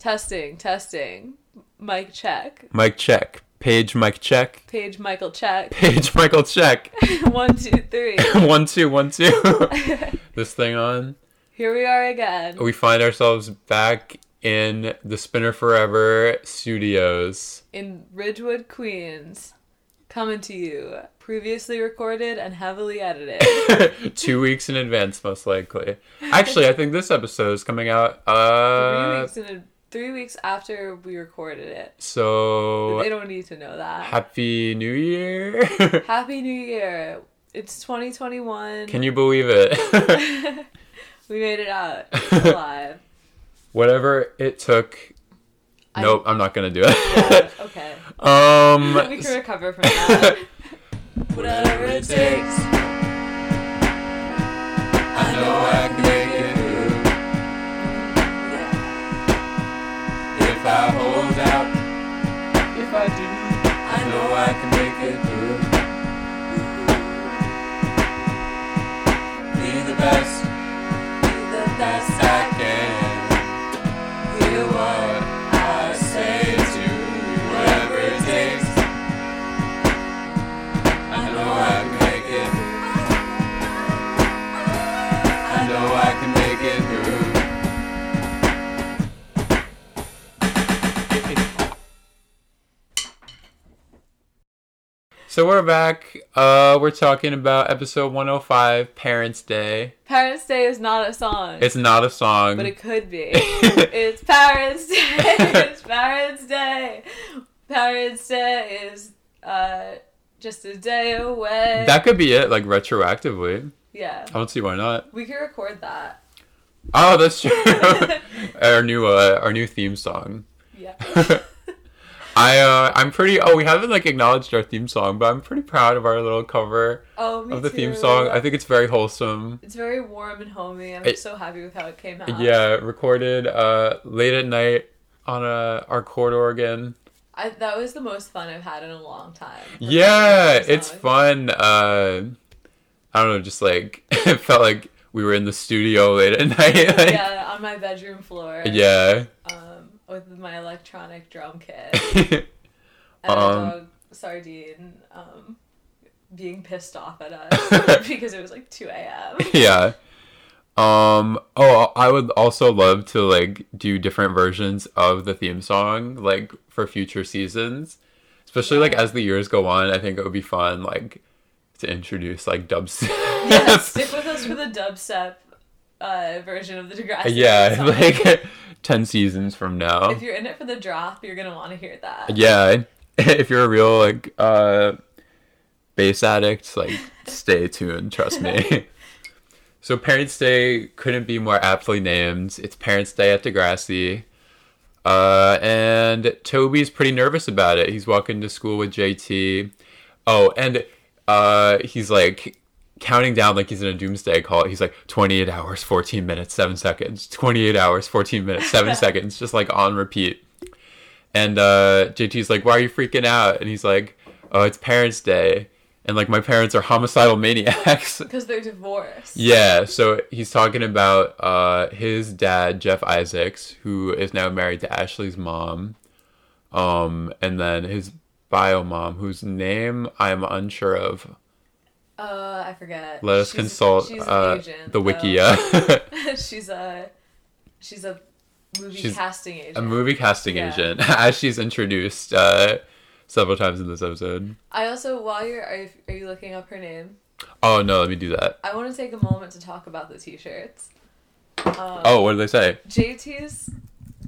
Testing, testing. Mic check. Mic check. Page mic check. Page Michael check. Page Michael check. one, two, three. one two one two. this thing on. Here we are again. We find ourselves back in the Spinner Forever studios. In Ridgewood, Queens. Coming to you. Previously recorded and heavily edited. Two weeks in advance, most likely. Actually, I think this episode is coming out. three Uh, weeks in a, three weeks after we recorded it. so They don't need to know that. happy New Year. Happy New Year. It's 2021. Can you believe it? we made it out alive. Whatever it took. I- Nope, I'm not gonna do it. Yeah, okay. um, we can recover from that. Whatever it takes. I know I can if I hold out. If I do. I know I can make it through. Be the best, Be The best So we're back. Uh, we're talking about episode 105, Parents' Day. Parents' Day is not a song. It's not a song. but it could be. it's Parents' Day. it's Parents' Day. Parents' Day is uh, just a day away. that could be it, like retroactively. yeah. I don't see why not. We could record that. Oh, that's true. our new uh, our new theme song. Yeah. I uh, I'm pretty. Oh, we haven't like acknowledged our theme song, but I'm pretty proud of our little cover Oh, of the theme song. I think it's very wholesome. It's very warm and homey. I'm It- so happy with how it came out. Yeah, recorded uh late at night on a our chord organ. I, that was the most fun I've had in a long time. Yeah, it's fun. Uh, I don't know, just like it felt like we were in the studio late at night. like- Yeah, on my bedroom floor. yeah. Um, with my electronic drum kit and Um, a dog sardine um, being pissed off at us because it was like 2 a.m. yeah. Um. Oh, I would also love to like do different versions of the theme song, like for future seasons, especially like as the years go on. I think it would be fun, like to introduce like dubstep. yeah, stick with us for the dubstep uh, version of the Degrassi. yeah, like ten seasons from now. if you're in it for the drop, you're gonna want to hear that. Yeah, if you're a real like uh bass addict, like stay tuned, trust me. so Parents' Day couldn't be more aptly named. It's Parents' Day at Degrassi. Uh and Toby's pretty nervous about it. He's walking to school with JT. Oh, and uh he's like counting down like he's in a doomsday call. He's like 28 hours, 14 minutes, 7 seconds. 28 hours, 14 minutes, 7 seconds, just like on repeat. And uh, JT's like, "Why are you freaking out?" And he's like, "Oh, it's Parents' Day, and like my parents are homicidal maniacs." Because they're divorced. yeah, so he's talking about uh, his dad, Jeff Isaacs, who is now married to Ashley's mom, um, and then his bio mom, whose name I'm unsure of. Uh, I forget. Let us She's- consult she's uh, agent, the. Wikia. she's a she's a movie She's casting agent. a movie casting Yeah. agent, as she's introduced uh, several times in this episode. I also, while you're, are you, are you looking up her name? Oh no, let me do that. I want to take a moment to talk about the t-shirts. Um, Oh, what did they say? JT's.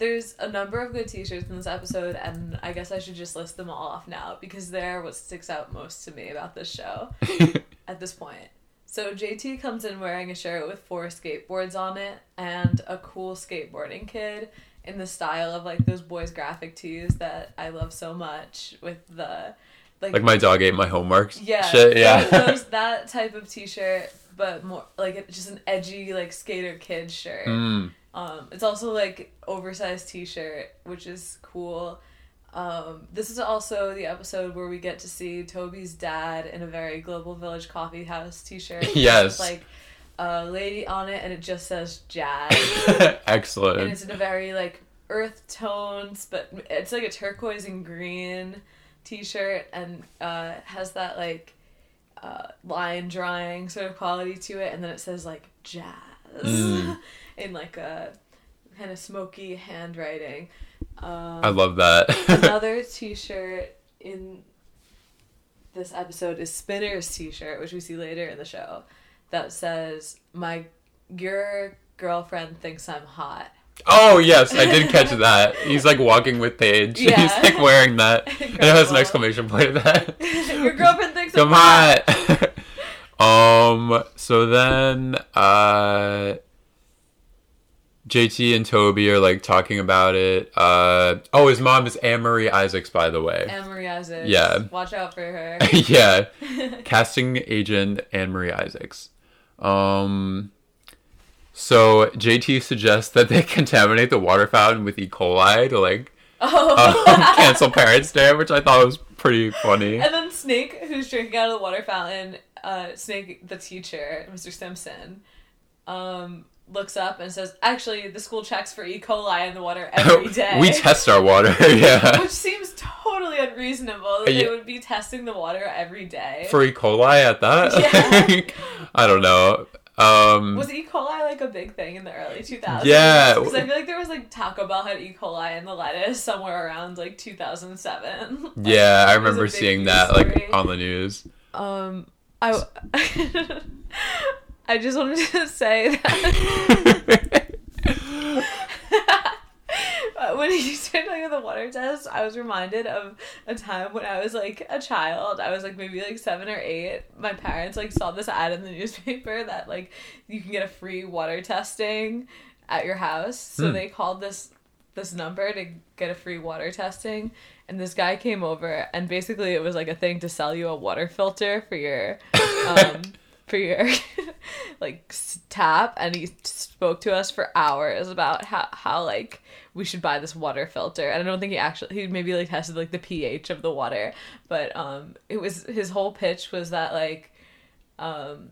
There's a number of good t-shirts in this episode, and I guess I should just list them all off now because they're what sticks out most to me about this show at this point. So JT comes in wearing a shirt with four skateboards on it and a cool skateboarding kid in the style of like those boys graphic tees that I love so much with the like, like my dog ate my homework. yeah Shit, yeah. those, that type of t-shirt but more like just an edgy like skater kid shirt Mm. Um, it's also like oversized t-shirt, which is cool. Um, this is also the episode where we get to see Toby's dad in a very Global Village Coffee House t-shirt. Yes. With, like a lady on it, and it just says jazz, Excellent. and it's in a very like earth tones, but it's like a turquoise and green t-shirt and uh, has that like uh, line drawing sort of quality to it, and then it says like jazz Mm. in like a kind of smoky handwriting. Um, I love that. another t-shirt in this episode is Spinner's t-shirt, which we see later in the show, that says my your girlfriend thinks I'm hot. oh yes, I did catch that. He's like walking with Paige. Yeah. He's like wearing that. And it has an exclamation point at that. your girlfriend thinks I'm Come hot. Um. So then, uh, JT and Toby are like talking about it. Uh. Oh, his mom is Anne Marie Isaacs, by the way. Anne Marie Isaacs. Yeah. Watch out for her. yeah. Casting agent Anne Marie Isaacs. Um. So JT suggests that they contaminate the water fountain with E. coli to like oh. um, cancel Parents' Day, which I thought was pretty funny. And then Snake, who's drinking out of the water fountain, uh, Snake, the teacher, Mr. Simpson, um, looks up and says, "Actually, the school checks for E. coli in the water every day." we test our water, yeah. which seems totally unreasonable that they would be testing the water every day. For E. coli at that? Yeah. I don't know. Um, was E. coli like a big thing in the early 2000s? Yeah. because I feel like there was like Taco Bell had E. coli in the lettuce somewhere around like 2007. yeah, I It was a remember seeing that like on the news. Um, I, I just wanted to say that when you started talking about the water test, I was reminded of a time when I was like a child. I was like maybe like seven or eight. My parents like saw this ad in the newspaper that like you can get a free water testing at your house. So Hmm. they called this this number to get a free water testing and this guy came over and basically it was like a thing to sell you a water filter for your um for your like tap and he spoke to us for hours about how how like we should buy this water filter and i don't think he actually he maybe like tested like the ph of the water but um it was his whole pitch was that like um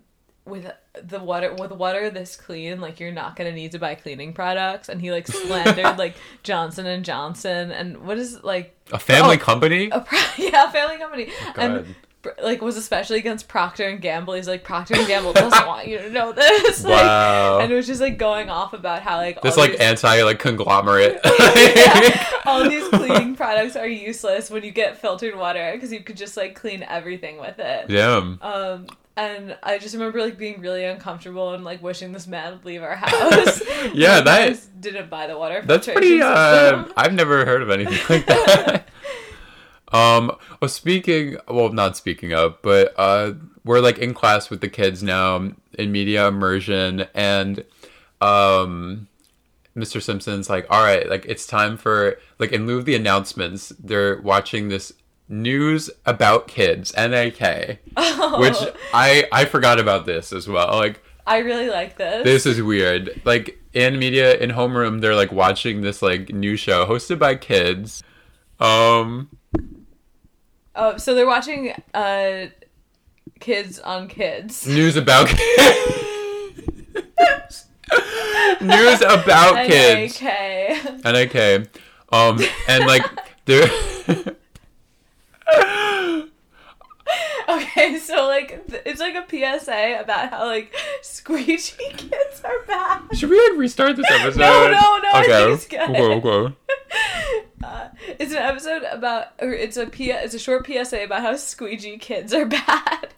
with the water with water this clean like you're not gonna need to buy cleaning products and he like slandered like johnson and johnson and what is like A family Oh. company? a pro- yeah family company God. and like was especially against procter and gamble he's like procter and gamble doesn't want you to know this like, Wow. and it was just like going off about how like This all like these- anti like conglomerate. yeah, all these cleaning products are useless when you get filtered water because you could just like clean everything with it yeah um, and I just remember like being really uncomfortable and like wishing this man would leave our house. Yeah, that- didn't buy the water. That's pretty. Uh. I've never heard of anything like that. um. Well, speaking. Well, not speaking of, but uh, we're like in class with the kids now in media immersion, and um, Mr. Simpson's like, all right, like it's time for like in lieu of the announcements, they're watching this news about kids, NAK, Oh, which I I forgot about this as well. Like I really like this. this is weird. Like in media in homeroom, they're like watching this like new show hosted by kids. Um, Oh, so they're watching uh, kids on kids. news about kids. news about kids. NAK. NAK. Um, and like they're. Okay, so like it's like a PSA about how like squeegee kids are bad. Should we like restart this episode? No, no, no, I Okay. think it's good. Okay, okay. Uh, it's an episode about, or it's a P- it's a short PSA about how squeegee kids are bad.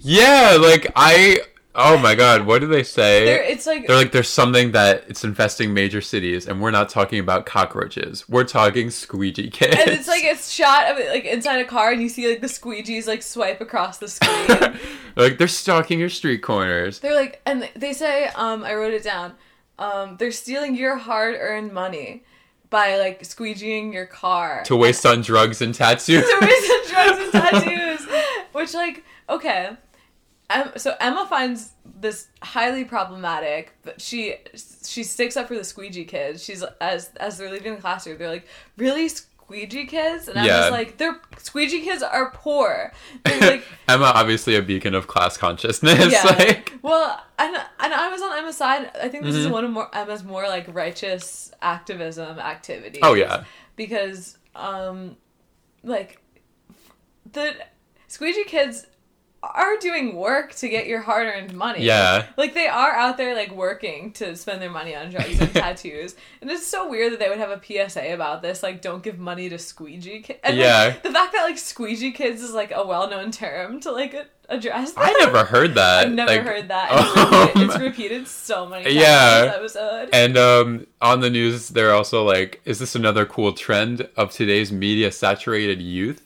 Yeah, like I. Oh my god, what do they say? They're, it's like They're like, there's something that it's infesting major cities, and we're not talking about cockroaches. We're talking squeegee kids. and it's like it's shot of it like inside a car, and you see like the squeegees like swipe across the screen. like they're stalking your street corners. they're like, and they say, um, I wrote it down. Um, they're stealing your hard-earned money by like squeegeeing your car To waste on drugs and tattoos. to waste on drugs and tattoos. Which, like, okay. So Emma finds this highly problematic, but she she sticks up for the squeegee kids. She's as as they're leaving the classroom, they're like, "Really, squeegee kids, and I Yeah. was like, they're squeegee kids are poor. Like, Emma obviously a beacon of class consciousness. Yeah. Like well, and and I was on Emma's side. I think this is Mhm. one of more Emma's more like righteous activism activities. Oh yeah. because um, like the squeegee kids are doing work to get your hard-earned money. Yeah. Like they are out there like working to spend their money on drugs and tattoos. And it's so weird that they would have a PSA about this, like don't give money to squeegee kids. And like, Yeah. the fact that like squeegee kids is like a well-known term to like address that. I never heard that. I've never like- heard that. And It's, repeated, Um, it's repeated so many times Yeah. in this episode. And um, on the news, they're also like, is this another cool trend of today's media saturated youth?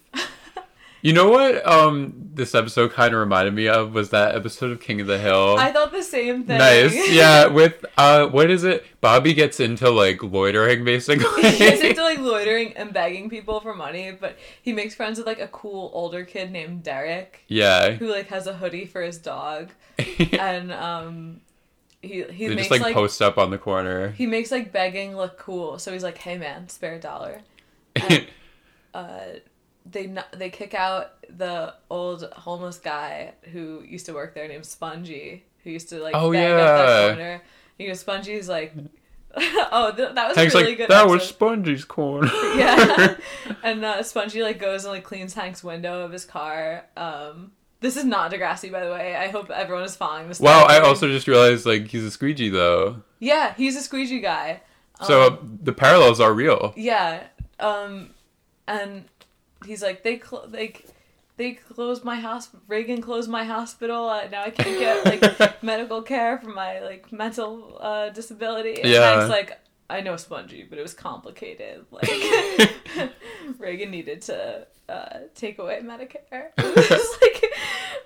You know what um, this episode kind of reminded me of was that episode of King of the Hill. I thought the same thing. Nice. Yeah, with uh what is it? Bobby gets into like loitering basically. he gets into like loitering and begging people for money, but he makes friends with like a cool older kid named Derek yeah. who like has a hoodie for his dog, and um, he he makes just like, like, post up on the corner. he makes like begging look cool. So he's like, "Hey man, spare a dollar." And, uh, they they kick out the old homeless guy who used to work there named Spongy, who used to like Oh, up yeah. that corner. You know, Spongy's like, oh, th- that was Hank's really like, good. that was. Spongy's corner. yeah and uh, spongy like goes and like cleans hank's window of his car um this is not degrassi by the way i hope everyone is following this wow, I also just realized like he's a squeegee though. yeah he's a squeegee guy So Um, the parallels are real. yeah um and he's like they cl- like they closed my hospital reagan closed my hospital uh, now i can't get like medical care for my like mental uh disability and Yeah. like I know Spongy, but it was complicated. Like Reagan needed to uh, take away Medicare. It was like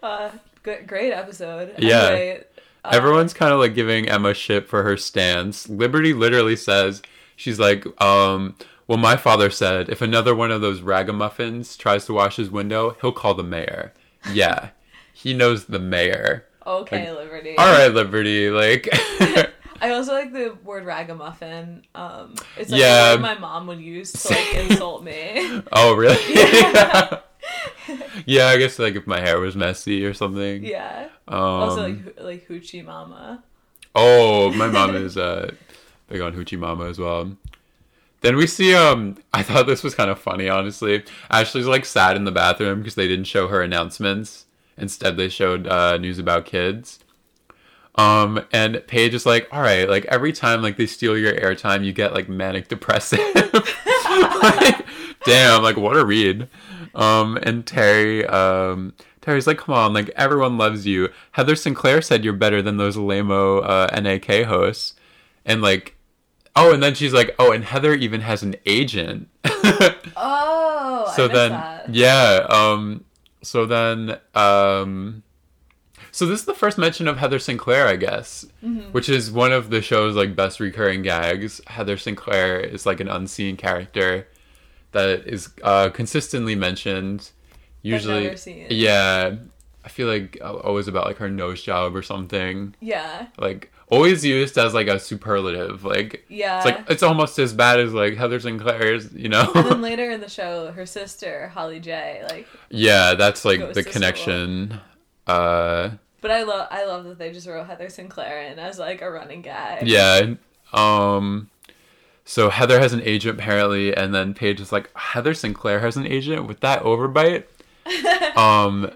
uh, good, great episode. Yeah. Anyway, uh, Everyone's kind of like giving Emma shit for her stance. Liberty literally says she's like, um, well, my father said if another one of those ragamuffins tries to wash his window, he'll call the mayor. Yeah, he knows the mayor. Okay, like, Liberty. All right, Liberty. Like, I also like the word ragamuffin. Um, it's like Yeah. word my mom would use to like insult me. oh really? Yeah. yeah, I guess like if my hair was messy or something. yeah. Um, Also like like hoochie mama. Oh, my mom is uh, big on Hoochie Mama as well. Then we see um I thought this was kind of funny honestly. Ashley's like sat in the bathroom because they didn't show her announcements. Instead they showed uh news about kids. Um and Paige is like, "All right, like every time like they steal your airtime, you get like manic depressive." like, damn, like what a read. Um and Terry um Terry's like, come on, like everyone loves you. Heather Sinclair said you're better than those lameo uh, NAK hosts, and like, oh, and then she's like, oh, and Heather even has an agent. Oh, so I then, that. yeah, um, so then, um, so this is the first mention of Heather Sinclair, I guess, Mm-hmm. which is one of the show's like best recurring gags. Heather Sinclair is like an unseen character that is uh, consistently mentioned. Usually, yeah. I feel like uh, always about like her nose job or something. Yeah. Like always used as like a superlative. Like Yeah. it's like it's almost as bad as like Heather Sinclair's. You know. and then later in the show, her sister Holly J. Like, yeah, that's like the connection. Uh, but I love I love that they just wrote Heather Sinclair in as like a running gag. yeah. Um. So Heather has an agent apparently, and then Paige is like, Heather Sinclair has an agent with that overbite. um,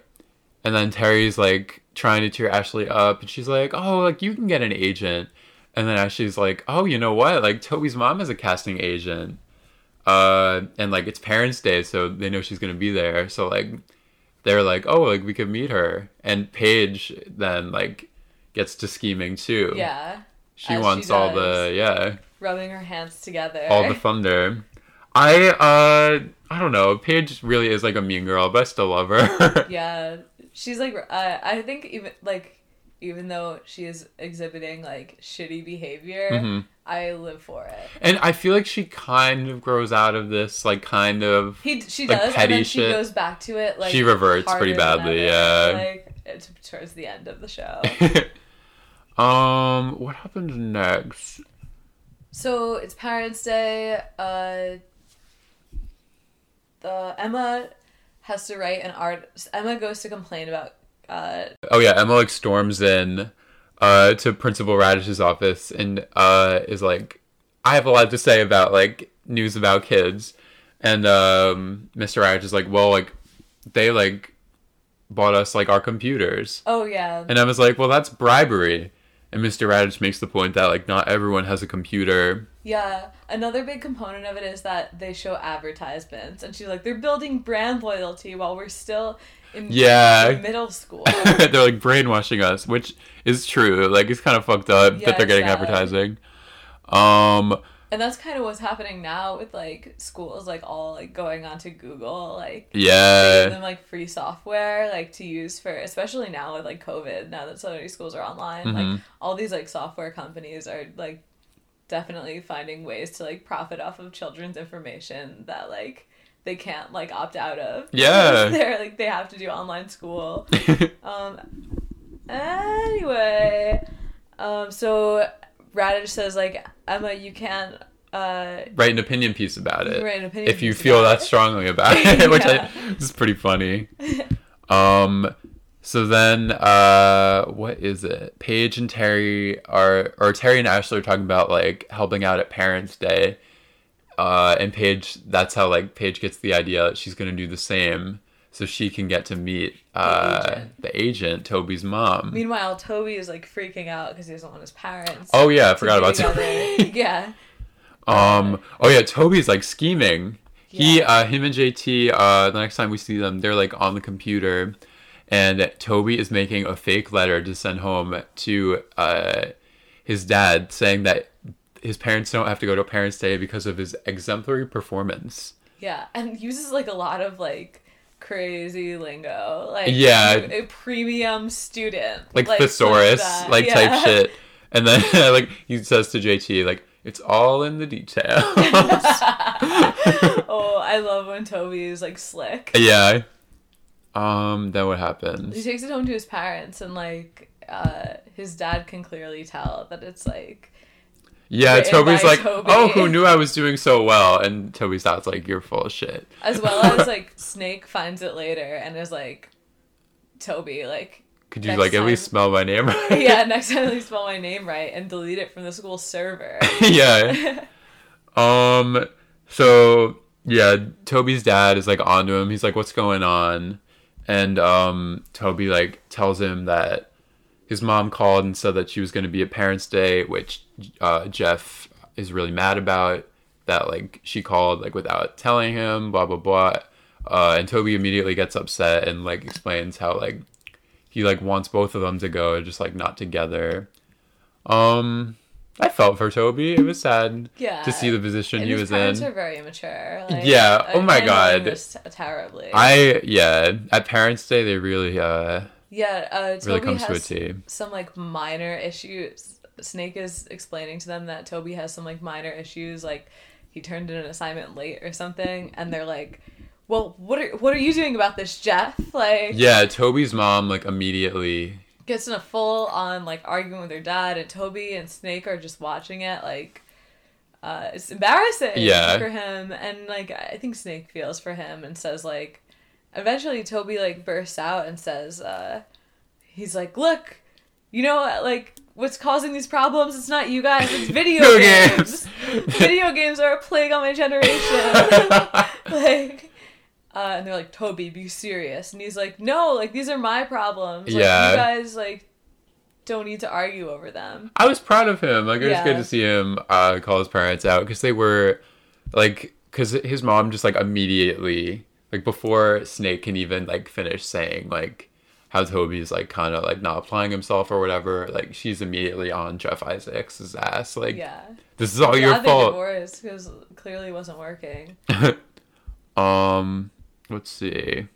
and then Terry's like trying to cheer Ashley up, and she's like, "Oh, like you can get an agent." And then Ashley's like, "Oh, you know what? Like Toby's mom is a casting agent." Uh, and like it's Parents' Day, so they know she's gonna be there. So like, they're like, "Oh, like we could meet her." And Paige then like gets to scheming too. Yeah. she as she wants all the yeah Rubbing her hands together. all the thunder. I uh I don't know. Paige really is like a mean girl, but I still love her. yeah. She's like uh, I think even like even though she is exhibiting like shitty behavior, Mhm. I live for it. And I feel like she kind of grows out of this, like kind of. He she Like does, petty and then she goes back to it. Like She reverts pretty badly, yeah. Like it's towards the end of the show. um, what happens next? so it's Parents' Day. Uh, the Emma has to write an art. Emma goes to complain about. Uh, Oh yeah, Emma like storms in uh to Principal Raditch's office and uh is like, I have a lot to say about like news about kids. And um Mr. Raditch is like, Well like they like bought us like our computers. oh yeah, And Emma's like, Well that's bribery. And Mr. Raditch makes the point that like not everyone has a computer. Yeah. Another big component of it is that they show advertisements, and she's like, they're building brand loyalty while we're still in, Yeah. middle school. they're like brainwashing us, which is true. Like it's kind of fucked up Yeah, that they're getting sad. advertising. Um and that's kind of what's happening now with like schools, like all like going onto Google, like yeah. giving them like free software like to use for especially now with like covid now that so many schools are online like Mhm. all these like software companies are like definitely finding ways to like profit off of children's information that like they can't like opt out of Yeah. they're like they have to do online school um anyway um so raditch says like emma you can't uh write an opinion piece about it write an opinion if you feel that it. strongly about it which Yeah. I, is pretty funny um so then uh what is it paige and terry are or terry and ashley are talking about like helping out at parents day uh and paige that's how like paige gets the idea that she's gonna do the same so she can get to meet uh agent. the agent toby's mom Meanwhile, Toby is like freaking out because he doesn't want his parents. oh yeah i forgot about toby yeah, Um. Oh yeah, Toby's like scheming. He, uh, him and JT. Uh, the next time we see them, they're like on the computer, and Toby is making a fake letter to send home to uh his dad, saying that his parents don't have to go to Parents' Day because of his exemplary performance. yeah, and uses like a lot of like crazy lingo, like Yeah. a, a premium student, Like, like thesaurus, that. like Yeah. type shit. And then like he says to JT, like it's all in the details. oh, I love when Toby is like slick. yeah. Um. Then what happens? He takes it home to his parents, and like uh, his dad can clearly tell that it's like Yeah, Toby's by like, Toby. oh, who knew I was doing so well? And Toby's dad's like, you're full of shit. as well as like Snake finds it later and is like Toby like Could you like at least smell my name right? yeah next time at least spell my name right and delete it from the school server yeah. Um. So yeah, Toby's dad is like onto him. He's like, what's going on? And um, Toby like tells him that his mom called and said that she was going to be at Parents' Day, which uh, Jeff is really mad about. That like she called like without telling him, blah blah blah. Uh, and Toby immediately gets upset and like explains how like he like wants both of them to go, just like not together. Um, I felt for Toby. It was sad yeah to see the position and he was parents in. are very immature like, Yeah, oh my God. terribly I yeah, at Parents' Day they really uh yeah uh Toby really comes has to a T. some like minor issues Snake is explaining to them that Toby has some like minor issues like he turned in an assignment late or something and they're like well what are what are you doing about this Jeff like Yeah, Toby's mom like immediately gets in a full on like argument with her dad and Toby and Snake are just watching it like uh it's embarrassing Yeah. for him and like I think Snake feels for him and says like eventually Toby like bursts out and says uh he's like look you know like what's causing these problems it's not you guys it's video games. video games are a plague on my generation like uh, and they're like toby be serious. And he's like no like these are my problems. Like, Yeah. you guys like don't need to argue over them. I was proud of him. Like it was good to see him uh call his parents out because they were like because his mom just like immediately like before Snake can even like finish saying like how Toby's like kind of like not applying himself or whatever like she's immediately on Jeff Isaacs' ass. Like yeah. this is all your they fault. divorced because clearly wasn't working. Um, let's see.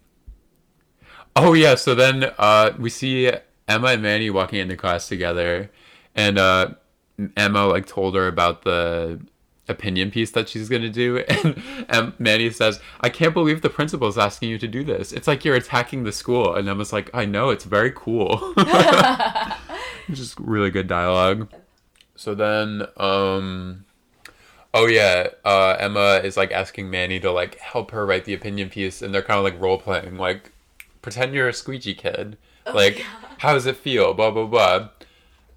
Oh yeah, so then uh, we see Emma and Manny walking into class together, and uh, Emma like told her about the opinion piece that she's gonna do, and, and Manny says, "I can't believe the principal's asking you to do this. It's like you're attacking the school." And Emma's like, "I know, it's very cool." Just really good dialogue. So then, um, oh yeah, uh, Emma is like asking Manny to like help her write the opinion piece, and they're kind of like role playing, like pretend you're a squeegee kid. Oh, like, yeah. how does it feel? Blah blah blah.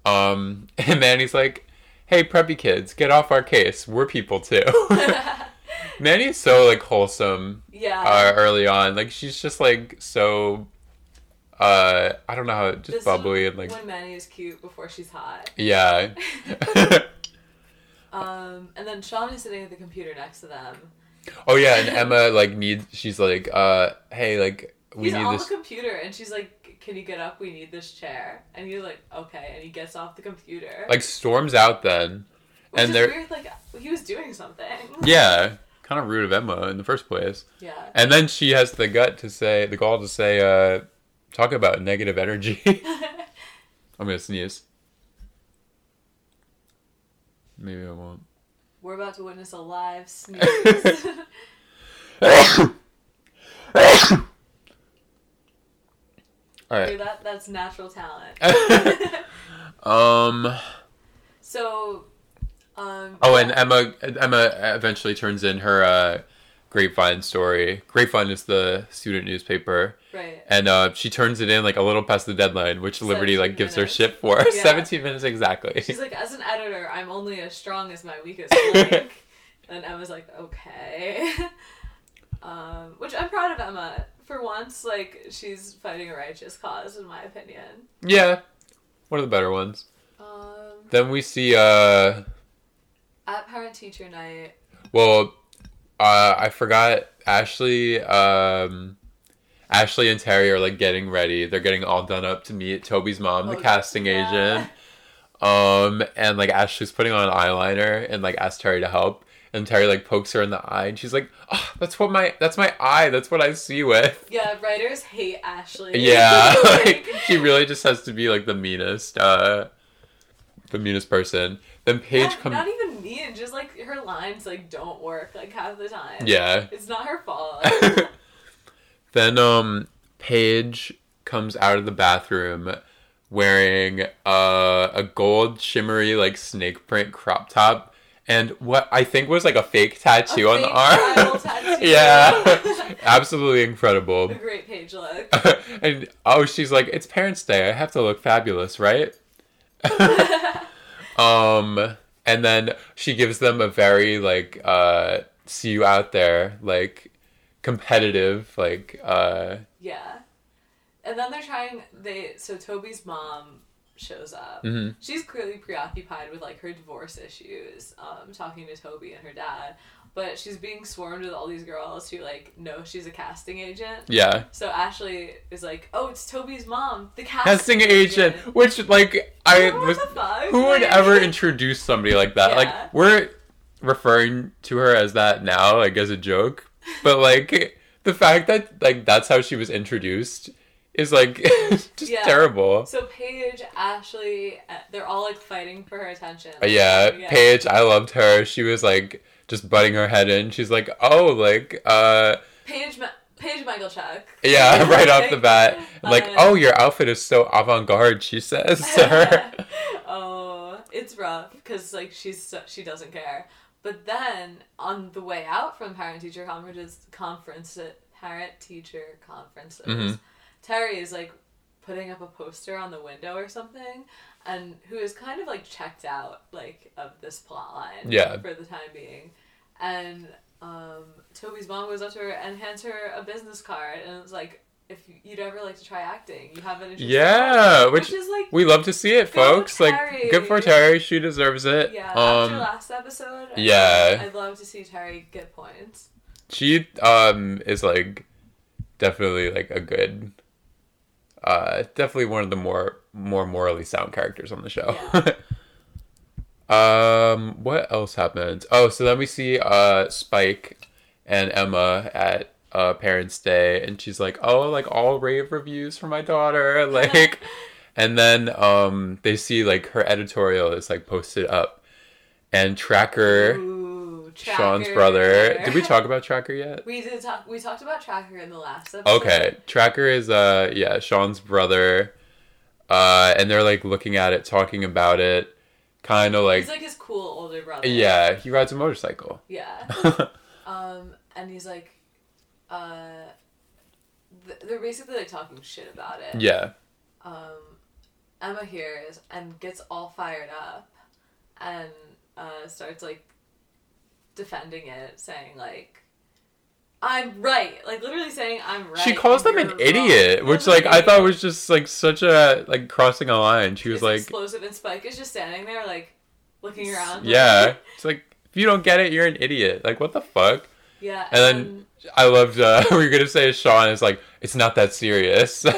Um, and Manny's like, hey, preppy kids, get off our case. We're people too. Manny's so like wholesome yeah. uh, early on. Like she's just like so. Uh, I don't know how just This is bubbly and like when Manny is cute before she's hot. yeah. Um, and then Sean is sitting at the computer next to them. oh yeah, and Emma like needs. She's like, uh, hey, like we He's need on this. the computer, and she's like, "Can you get up? We need this chair." And he's like, "Okay," and he gets off the computer. Like storms out then, Which and is they're weird. Like he was doing something. yeah, kind of rude of Emma in the first place. Yeah. And then she has the gut to say, the gall to say, uh, talk about negative energy. I'm gonna sneeze. Maybe I won't. We're about to witness a live sneeze. All Hear that? That's natural talent. Um. so, um. Oh, and Emma Emma eventually turns in her uh, Grapevine story. Grapevine is the student newspaper, right. and uh, she turns it in like a little past the deadline, which Liberty 17 like gives her shit for. Yeah. Seventeen minutes exactly. She's like, as an editor, I'm only as strong as my weakest link. and Emma's like, okay. um, which I'm proud of Emma. For once, like, she's fighting a righteous cause, in my opinion. yeah, one of the better ones. Um, Then we see uh at parent teacher night, well uh I forgot Ashley um Ashley and Terry are like getting ready. They're getting all done up to meet Toby's mom, the Oh, casting yeah. agent. Um and like Ashley's putting on eyeliner and like asks Terry to help. And Terry like pokes her in the eye and she's like, oh, that's what my that's my eye, that's what I see with. yeah, writers hate Ashley. Yeah. like she really just has to be like the meanest, uh the meanest person. Then Paige comes not even mean, just like her lines like don't work like half the time. Yeah. It's not her fault. then um Paige comes out of the bathroom wearing uh, a gold shimmery like snake print crop top and what I think was like a fake tattoo A on the arm. tattoo. yeah. Absolutely incredible. a great Paige look. and oh, she's like, "It's Parents' Day. I have to look fabulous, right?" um, and then she gives them a very like, uh, "See you out there," like competitive, like, uh, Yeah. And then they're trying they so Toby's mom shows up. mhm. She's clearly preoccupied with like her divorce issues, um, talking to Toby and her dad. But she's being swarmed with all these girls who like know she's a casting agent. yeah, So Ashley is like, "Oh, it's Toby's mom, the casting, casting agent. Which like I What was, the fuck? who would ever introduce somebody like that? Yeah. Like we're referring to her as that now, like as a joke, but like the fact that like that's how she was introduced is like just Yeah. terrible. So Paige, Ashley, uh, they're all like fighting for her attention. Uh, yeah, Yeah. Paige, I loved her. She was like just butting her head in. She's like, "Oh, like uh Paige, Ma- Paige Michalchuk. yeah, right off the bat. Like, Uh, "Oh, your outfit is so avant-garde," she says to her. oh, it's rough because like she's so, she doesn't care. But then on the way out from parent teacher conferences, conference parent teacher conferences, Mhm. Terry is like putting up a poster on the window or something, and who is kind of like checked out like of this plot line. Yeah. For the time being, and um, Toby's mom goes up to her and hands her a business card, and it's like. If you'd ever like to try acting, you have an interest. Yeah, acting," which- is like We love to see it, folks. Like, good for Terry. She deserves it. Yeah, after Um, last episode. Yeah. I'd love to see Terry get points. she um is like definitely like a good, uh, definitely one of the more more morally sound characters on the show. um, what else happened? Oh, so then we see uh Spike and Emma at uh Parents' Day, and she's like, "Oh, like all rave reviews for my daughter," like, and then um they see like her editorial is like posted up, and Tracker, Ooh, Sean's Tracker. brother. Did we talk about Tracker yet? We did talk. We talked about Tracker in the last episode. Okay, Tracker is uh yeah Sean's brother, uh, and they're like looking at it, talking about it, kind of like, he's like his cool older brother. yeah, he rides a motorcycle. Yeah. Um, and he's like, uh, th- they're basically like talking shit about it. yeah. Um, Emma hears and gets all fired up, and uh, starts like defending it, saying like. I'm right, like literally saying I'm right. She calls them an wrong." idiot, which like I thought was just like such a like crossing a line. She was It's like, explosive, and Spike is just standing there, like looking around. yeah, it's like if you don't get it, you're an idiot. Like what the fuck? yeah. And then I loved. uh you're gonna say Sean is like, it's not that serious.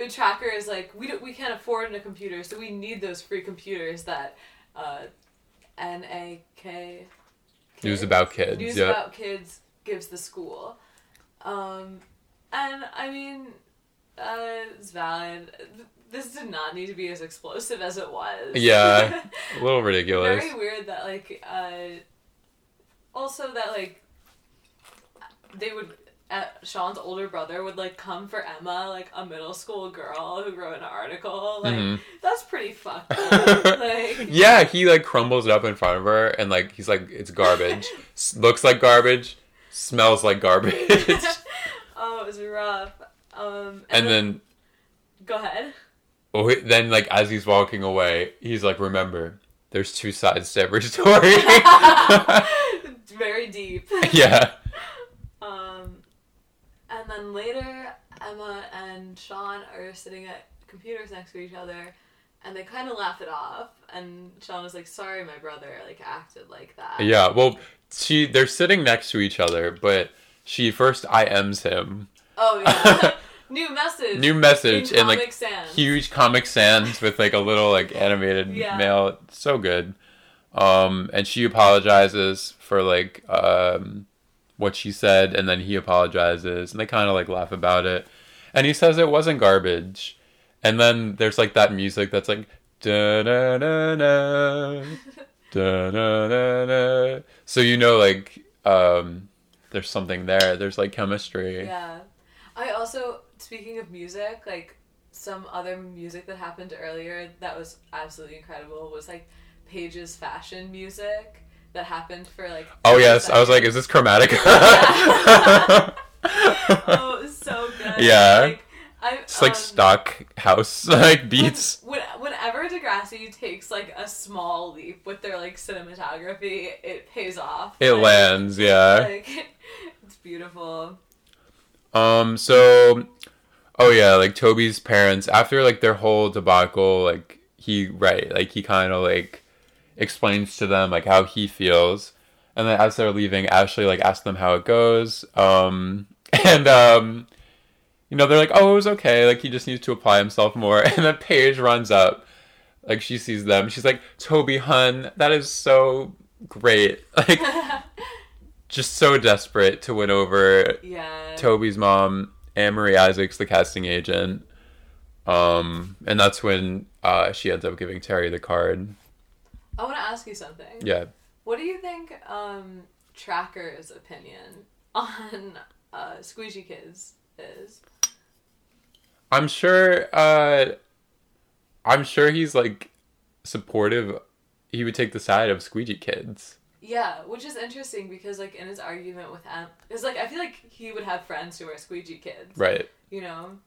Like, the tracker is like, we don't, we can't afford a computer, so we need those free computers that uh, NAK. news about kids. News yeah. about kids gives the school. Um, and I mean, uh, it's valid. This did not need to be as explosive as it was. Yeah, a little ridiculous. It's very weird that like uh also that like they would uh, Sean's older brother would like come for Emma like a middle school girl who wrote an article like Mhm. that's pretty fucked up. like yeah, he like crumbles it up in front of her, and like he's like, it's garbage. Looks like garbage. Smells like garbage. oh it was rough um and then, go ahead oh, then like as he's walking away, he's like, remember, there's two sides to every story. very deep yeah. Um, and then later, Emma and Sean are sitting at computers next to each other, and they kind of laugh it off. And Sean was like, "Sorry, my brother like acted like that." Yeah, well, she they're sitting next to each other, but she first IMs him. Oh yeah. New message. New message in and like Sans. huge Comic Sans with like a little like animated Yeah. mail. So good. Um, and she apologizes for like um what she said, and then he apologizes, and they kind of like laugh about it. And he says it wasn't garbage. And then there's like that music that's like da da da da da da da. So you know, like um, there's something there. There's like chemistry. Yeah. I also speaking of music, like some other music that happened earlier that was absolutely incredible was like Paige's fashion music that happened for like. Oh yes, seconds. I was like, is this chromatic? oh, it oh, so good. Yeah. Like, I, It's like um, stock house like beats. When, whenever Degrassi takes like a small leap with their like cinematography, it pays off. It Like- lands, yeah. Like, it's beautiful. Um. So, oh yeah, like Toby's parents after like their whole debacle, like he right, like he kind of like explains to them like how he feels, and then as they're leaving, Ashley like asks them how it goes. Um. And um. You know, they're like, oh, it was okay. Like, he just needs to apply himself more. And then Paige runs up. Like, she sees them. She's like, Toby, hun, that is so great. Like, just so desperate to win over yeah. Toby's mom, Anne Marie Isaacs, the casting agent. Um, and that's when uh, she ends up giving Terry the card. I want to ask you something. Yeah. What do you think um, Tracker's opinion on uh, Squeegee Kids is? I'm sure uh I'm sure he's like supportive he would take the side of squeegee kids. Yeah, which is interesting because like in his argument with Em, it's like I feel like he would have friends who are Squeegee Kids. Right. you know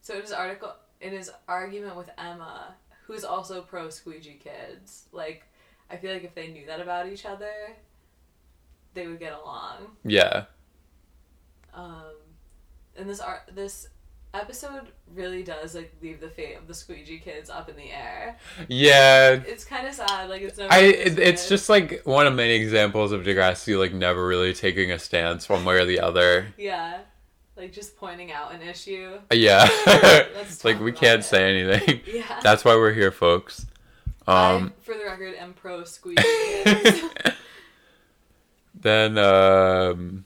so in his article in his argument with emma who's also pro squeegee kids like i feel like if they knew that about each other they would get along Yeah. um and this art this episode really does like leave the fate of the squeegee kids up in the air Yeah. it's kind of sad like it's never I it, it's just like one of many examples of Degrassi like never really taking a stance one way or the other. yeah like just pointing out an issue Yeah. Let's like we can't it. say anything. yeah That's why we're here, folks. Um I, for the record I'm pro squeegee then um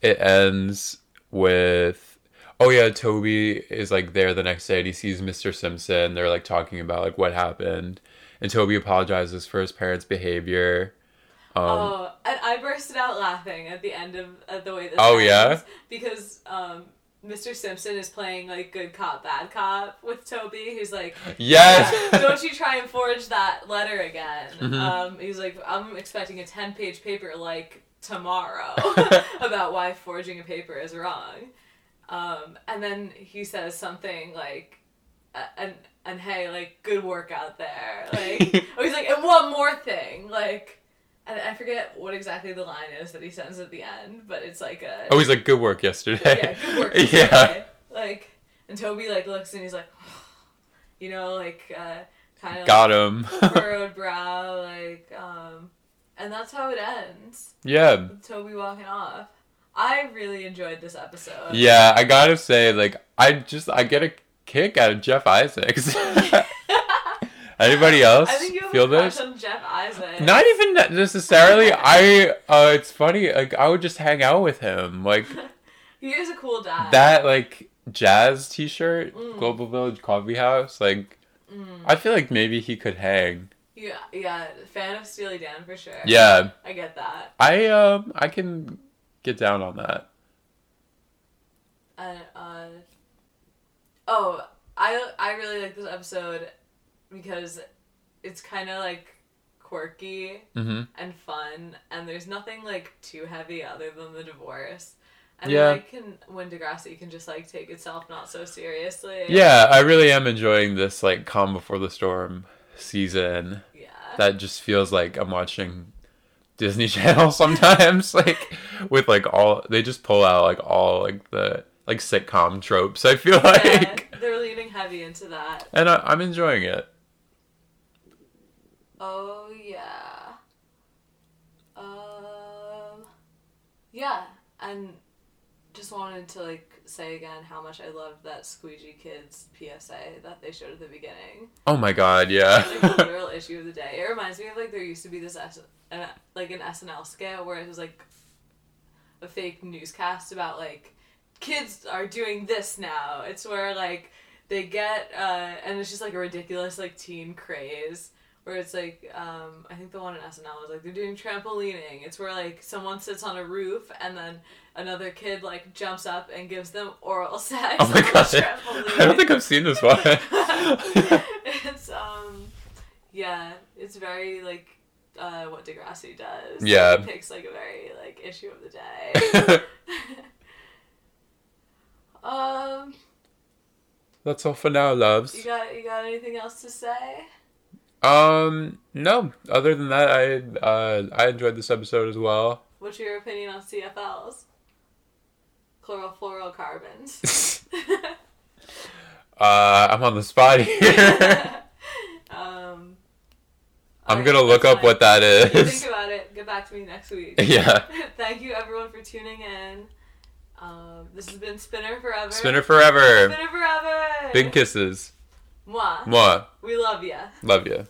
it ends with oh yeah toby is like there the next day and he sees mr simpson they're like talking about like what happened and toby apologizes for his parents behavior um oh, and I bursted out laughing at the end of the way this. Oh, yeah? because um, Mr. Simpson is playing like good cop, bad cop with Toby, who's like, Yes. "Yeah, don't you try and forge that letter again. Mhm. Um, he's like, I'm expecting a 10 page paper like tomorrow about why forging a paper is wrong. Um, and then he says something like, and, and hey, like, good work out there. Like, oh, he's like, and one more thing. Like, and I forget what exactly the line is that he sends at the end, but it's like a. Oh, he's like, good work yesterday. Yeah, good work. Yesterday. yeah. Like, and Toby like looks and he's like, you know, like uh, kind of Got him. furrowed brow, like, um, and that's how it ends. yeah. Toby walking off. I really enjoyed this episode. Yeah, I gotta say, like, I just, I get a kick out of Jeff Isaacs. Anybody else I think you have feel this? Jeff Isaac. Not even necessarily. I, uh, it's funny, like, I would just hang out with him. Like, He is a cool dad. that, like, jazz t shirt, Mm. Global Village Coffee House, like, Mm. I feel like maybe he could hang. Yeah, yeah, fan of Steely Dan for sure. Yeah, I get that. I, um, I can get down on that. And uh, oh, I I really like this episode because it's kind of like quirky hmm and fun, and there's nothing like too heavy other than the divorce. And Yeah. I like can when Degrassi can just like take itself not so seriously. Yeah, I really am enjoying this, like, Calm Before the Storm season. Yeah. that just feels like I'm watching Disney Channel sometimes, like with like all they just pull out like all like the like sitcom tropes. I feel like, yeah, they're leaning heavy into that. and I, I'm enjoying it. Oh yeah. Um. Yeah, and just wanted to like say again how much I loved that Squeegee Kids PSA that they showed at the beginning. Oh my god, yeah. Like the literal issue of the day. It reminds me of like there used to be this S- an, like an SNL skit where it was like a fake newscast about like kids are doing this now. It's where like they get uh and it's just like a ridiculous like teen craze where it's like um I think the one in SNL was like they're doing trampolining. It's where like someone sits on a roof and then another kid like jumps up and gives them oral sex. oh my god. I don't think I've seen this one. it's um yeah, it's very like uh what Degrassi does. Yeah. He picks like a very like issue of the day. um That's all for now, loves. you got you got anything else to say? Um, no. Other than that, I uh I enjoyed this episode as well. What's your opinion on CFLs? Chlorofluorocarbons. Uh, I'm on the spot here. I'm alright, gonna look up fine. what that is. You think about it. Get back to me next week. yeah. Thank you everyone for tuning in. Um, this has been Spinner Forever. Spinner forever. Spinner Forever. Big kisses. Mwah. Mwah. We love ya. Love you.